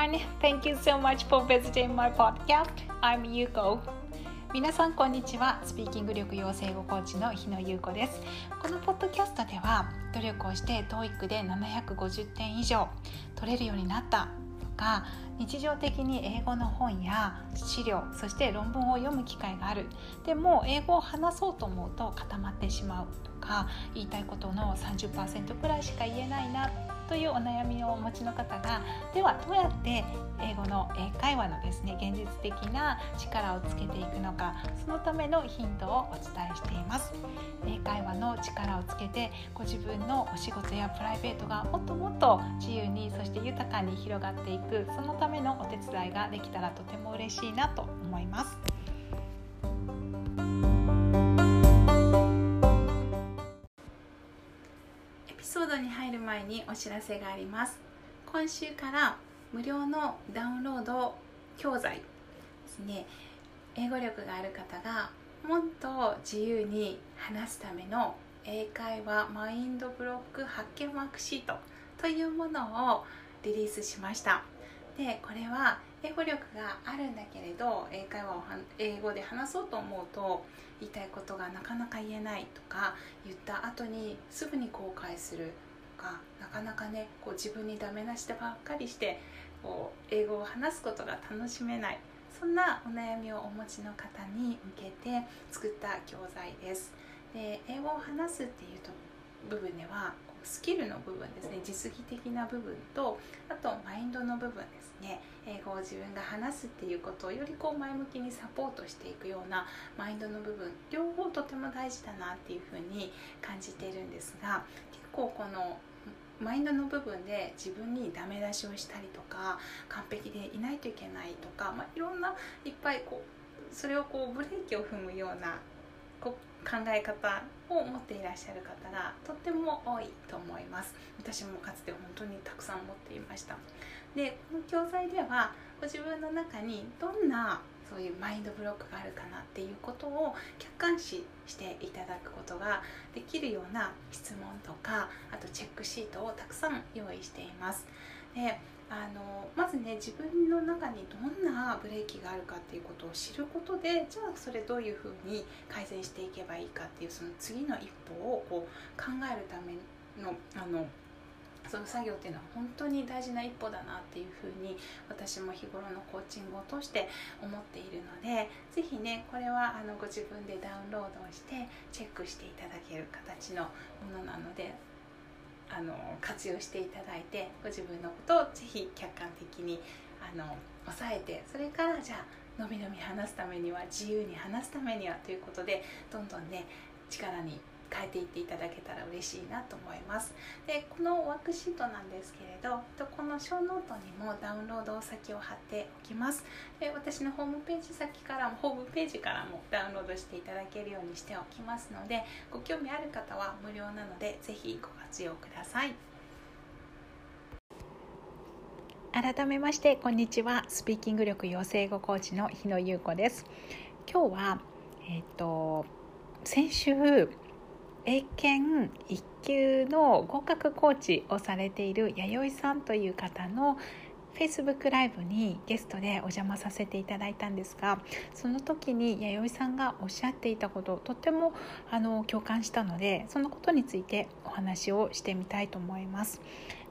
everyone. Thank you so much for visiting my podcast. I'm Yuko. 皆さんこんにちはスピーキング力養成語コーチの日野優子ですこのポッドキャストでは努力をして TOEIC で750点以上取れるようになったとか日常的に英語の本や資料そして論文を読む機会があるでも英語を話そうと思うと固まってしまうとか言いたいことの30%くらいしか言えないなというお悩みをお持ちの方がではどうやって英語の英会話のですね現実的な力をつけていくのかそのためのヒントをお伝えしています。英会話の力をつけてご自分のお仕事やプライベートがもっともっと自由にそして豊かに広がっていくそのためのお手伝いができたらとても嬉しいなと思います。前にお知らせがあります。今週から無料のダウンロード教材ですね。英語力がある方がもっと自由に話すための英会話マインドブロック発見ワークシートというものをリリースしました。でこれは英語力があるんだけれど英会話を英語で話そうと思うと言いたいことがなかなか言えないとか言った後にすぐに後悔するかなかなかねこう自分にダメ出してばっかりしてこう英語を話すことが楽しめない。そんなお悩みをお持ちの方に向けて作った教材です。で英語を話すっていうと部分ではスキルの部分ですね実技的な部分とあとマインドの部分ですね。英語を自分が話すっていうことをよりこう前向きにサポートしていくようなマインドの部分両方とても大事だなっていうふうに感じているんですが結構このマインドの部分で自分にダメ出しをしたりとか完璧でいないといけないとか、まあ、いろんないっぱいこうそれをこうブレーキを踏むようなこ考え方を持っていらっしゃる方がとっても多いと思います。私もかつて本当にたくさん持っていました。でこの教材ではご自分の中にどんなそういうマインドブロックがあるかなっていうことを客観視していただくことができるような質問とかあとチェックシートをたくさん用意しています。であのまずね自分の中にどんなブレーキがあるかっていうことを知ることでじゃあそれどういうふうに改善していけばいいかっていうその次の一歩をこう考えるためのあのその作業っていうのは本当に大事な一歩だなっていうふうに私も日頃のコーチングを通して思っているので是非ねこれはあのご自分でダウンロードをしてチェックしていただける形のものなのであの活用していただいてご自分のことをぜひ客観的にあの抑えてそれからじゃあのびのび話すためには自由に話すためにはということでどんどんね力に変えていっていただけたら嬉しいなと思います。でこのワークシートなんですけれどこのショーノートにもダウンロード先を貼っておきます。で私のホームページ先からもホームページからもダウンロードしていただけるようにしておきますのでご興味ある方は無料なのでぜひご活用ください。改めましてこんにちは。スピーキング力養成英語コーチの日野優子です。今日はえっ、と先週英検1級の合格コーチをされている弥生さんという方の Facebook ライブにゲストでお邪魔させていただいたんですがその時に弥生さんがおっしゃっていたこととってもあの共感したのでそのことについてお話をしてみたいと思います。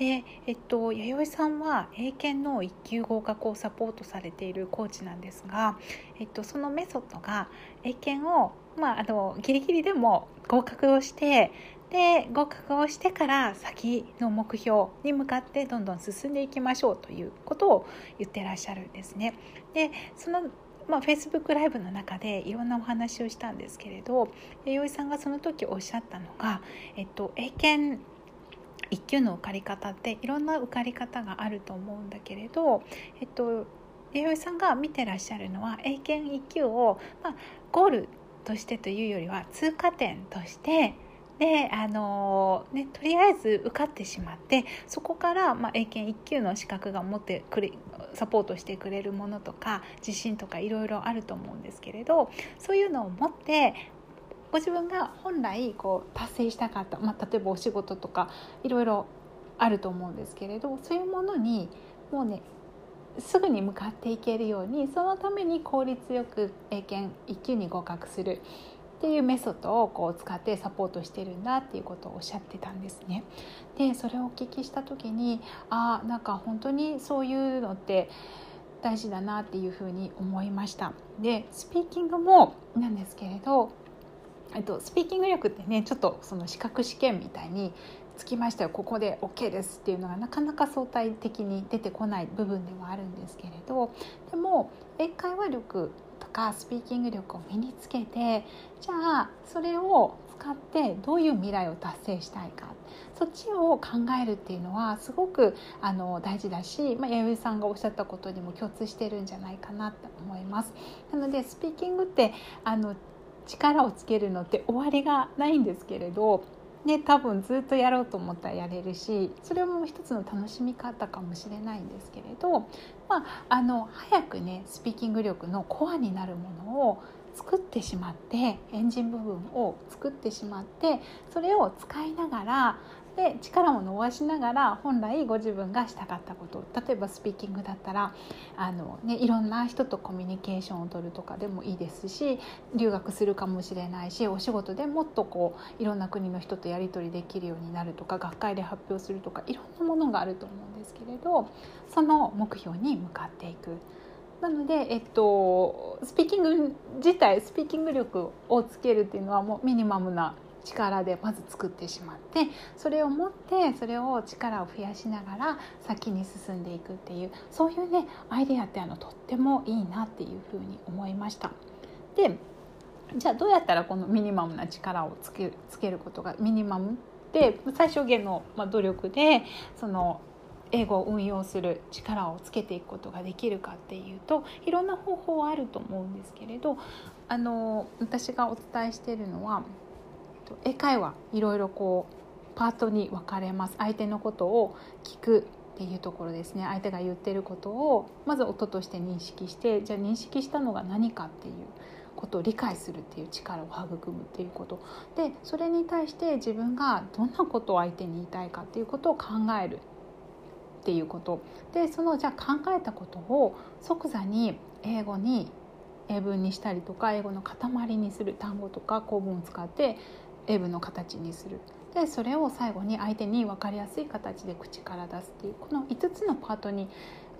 で、えっと、弥生さんは英検の1級合格をサポートされているコーチなんですが、えっと、そのメソッドが英検を、まあ、あのギリギリでも合格をしてで合格をしてから先の目標に向かってどんどん進んでいきましょうということを言ってらっしゃるんですね。でそのまあ、Facebook ライブの中でいろんなお話をしたんですけれど弥生さんがその時おっしゃったのが、えっと、英検1級の受かり方っていろんな受かり方があると思うんだけれど、えっと、弥生さんが見てらっしゃるのは英検1級を、まあ、ゴールとしてというよりは通過点としてであのね、とりあえず受かってしまってそこから、まあ、英検1級の資格が持ってくれサポートしてくれるものとか自信とかいろいろあると思うんですけれどそういうのを持ってご自分が本来こう達成したかった、まあ、例えばお仕事とかいろいろあると思うんですけれどそういうものにもうねすぐに向かっていけるようにそのために効率よく英検1級に合格するっていうメソッドをこう使ってサポートしてるんだっていうことをおっしゃってたんですね。でそれをお聞きした時にあなんか本当にそういうのって大事だなっていうふうに思いました。でスピーキングもなんですけれどえっと、スピーキング力ってねちょっとその資格試験みたいにつきましたよここで OK ですっていうのがなかなか相対的に出てこない部分ではあるんですけれどでも英会話力とかスピーキング力を身につけてじゃあそれを使ってどういう未来を達成したいかそっちを考えるっていうのはすごくあの大事だし、まあ、弥生さんがおっしゃったことにも共通してるんじゃないかなと思います。なのでスピーキングってあの力をつけるのって終わりがないんですけれどね、多分ずっとやろうと思ったらやれるしそれも一つの楽しみ方かもしれないんですけれど、まあ、あの早くねスピーキング力のコアになるものを作ってしまってエンジン部分を作ってしまってそれを使いながらで力も伸ばしながら本来ご自分がしたかったこと例えばスピーキングだったらあの、ね、いろんな人とコミュニケーションを取るとかでもいいですし留学するかもしれないしお仕事でもっとこういろんな国の人とやり取りできるようになるとか学会で発表するとかいろんなものがあると思うんですけれどその目標に向かっていく。なので、えっと、スピーキング自体スピーキング力をつけるっていうのはもうミニマムな力でまず作ってしまってそれを持ってそれを力を増やしながら先に進んでいくっていうそういうねアイデアってあのとってもいいなっていうふうに思いました。でじゃあどうやったらこのミニマムな力をつけつけることがミニマムで最小限の努力でその英語を運用する力をつけていくことができるかっていうといろんな方法はあると思うんですけれどあの私がお伝えしているのは英会話いろいろこうパートに分かれます。相手のことを聞くっていうところですね。相手が言ってることをまず音として認識してじゃあ認識したのが何かっていうことを理解するっていう力を育むっていうこと。でそれに対して自分がどんなことを相手に言いたいかっていうことを考えるっていうこと。でそのじゃあ考えたことを即座に英語に英文にしたりとか英語の塊にする単語とか構文を使って英文の形にする。でそれを最後に相手に分かりやすい形で口から出すっていうこの5つのパートに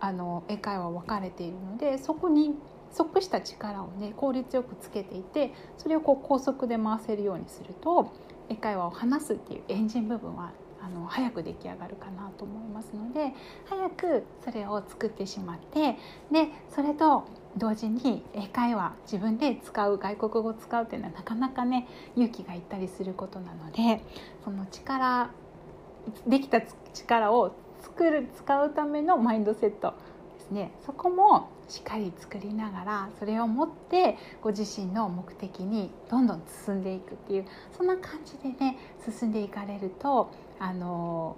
あの英会話は分かれているのでそこに即した力をね効率よくつけていてそれをこう高速で回せるようにすると英会話を話すっていうエンジン部分はの早く出来上がるかなと思いますので早くそれを作ってしまってでそれと同時に英会話自分で使う外国語を使うっていうのはなかなかね勇気がいったりすることなのでその力できた力を作る使うためのマインドセットですねそこもしっかり作りながらそれを持ってご自身の目的にどんどん進んでいくっていうそんな感じでね進んでいかれるとあの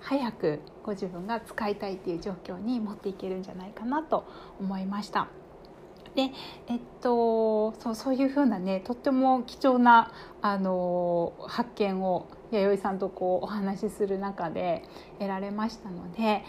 早くご自分が使いたいっていう状況に持っていけるんじゃないかなと思いました。でえっとそうそういうふうなねとっても貴重なあの発見を弥生さんとこうお話しする中で得られましたので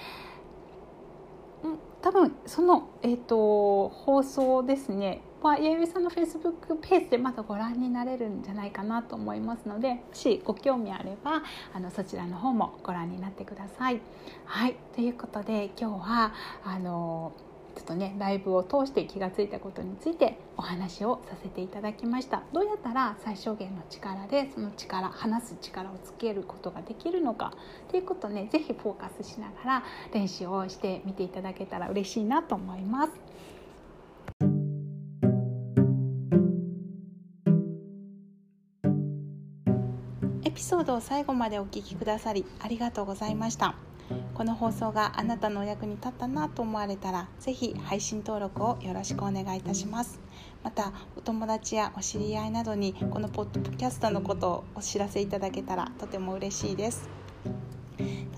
多分その、えっと、放送ですねは弥生さんのフェイスブックページでまだご覧になれるんじゃないかなと思いますのでもしご興味あればあのそちらの方もご覧になってください。はいということで今日はあのちょっとねライブを通して気が付いたことについてお話をさせていただきましたどうやったら最小限の力でその力話す力をつけることができるのかっていうことね是非フォーカスしながら練習をしてみていただけたら嬉しいなと思います。エピソードを最後までお聞きくださりありがとうございました。この放送があなたのお役に立ったなと思われたら是非配信登録をよろしくお願いいたします。またお友達やお知り合いなどにこのポッドキャストのことをお知らせいただけたらとても嬉しいです。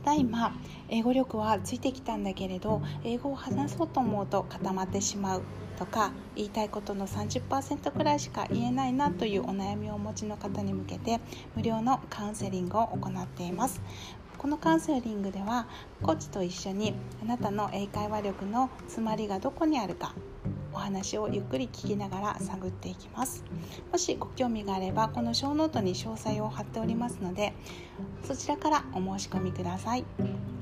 ただいま英語力はついてきたんだけれど英語を話そうと思うと固まってしまうとか言いたいことの30%くらいしか言えないなというお悩みをお持ちの方に向けて無料のカウンセリングを行っています。このカウンセリングではコーチと一緒にあなたの英会話力の詰まりがどこにあるかお話をゆっくり聞きながら探っていきます。もしご興味があればこの小ノートに詳細を貼っておりますのでそちらからお申し込みください。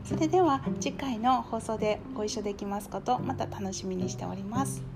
それでは次回の放送でご一緒できますことまた楽しみにしております。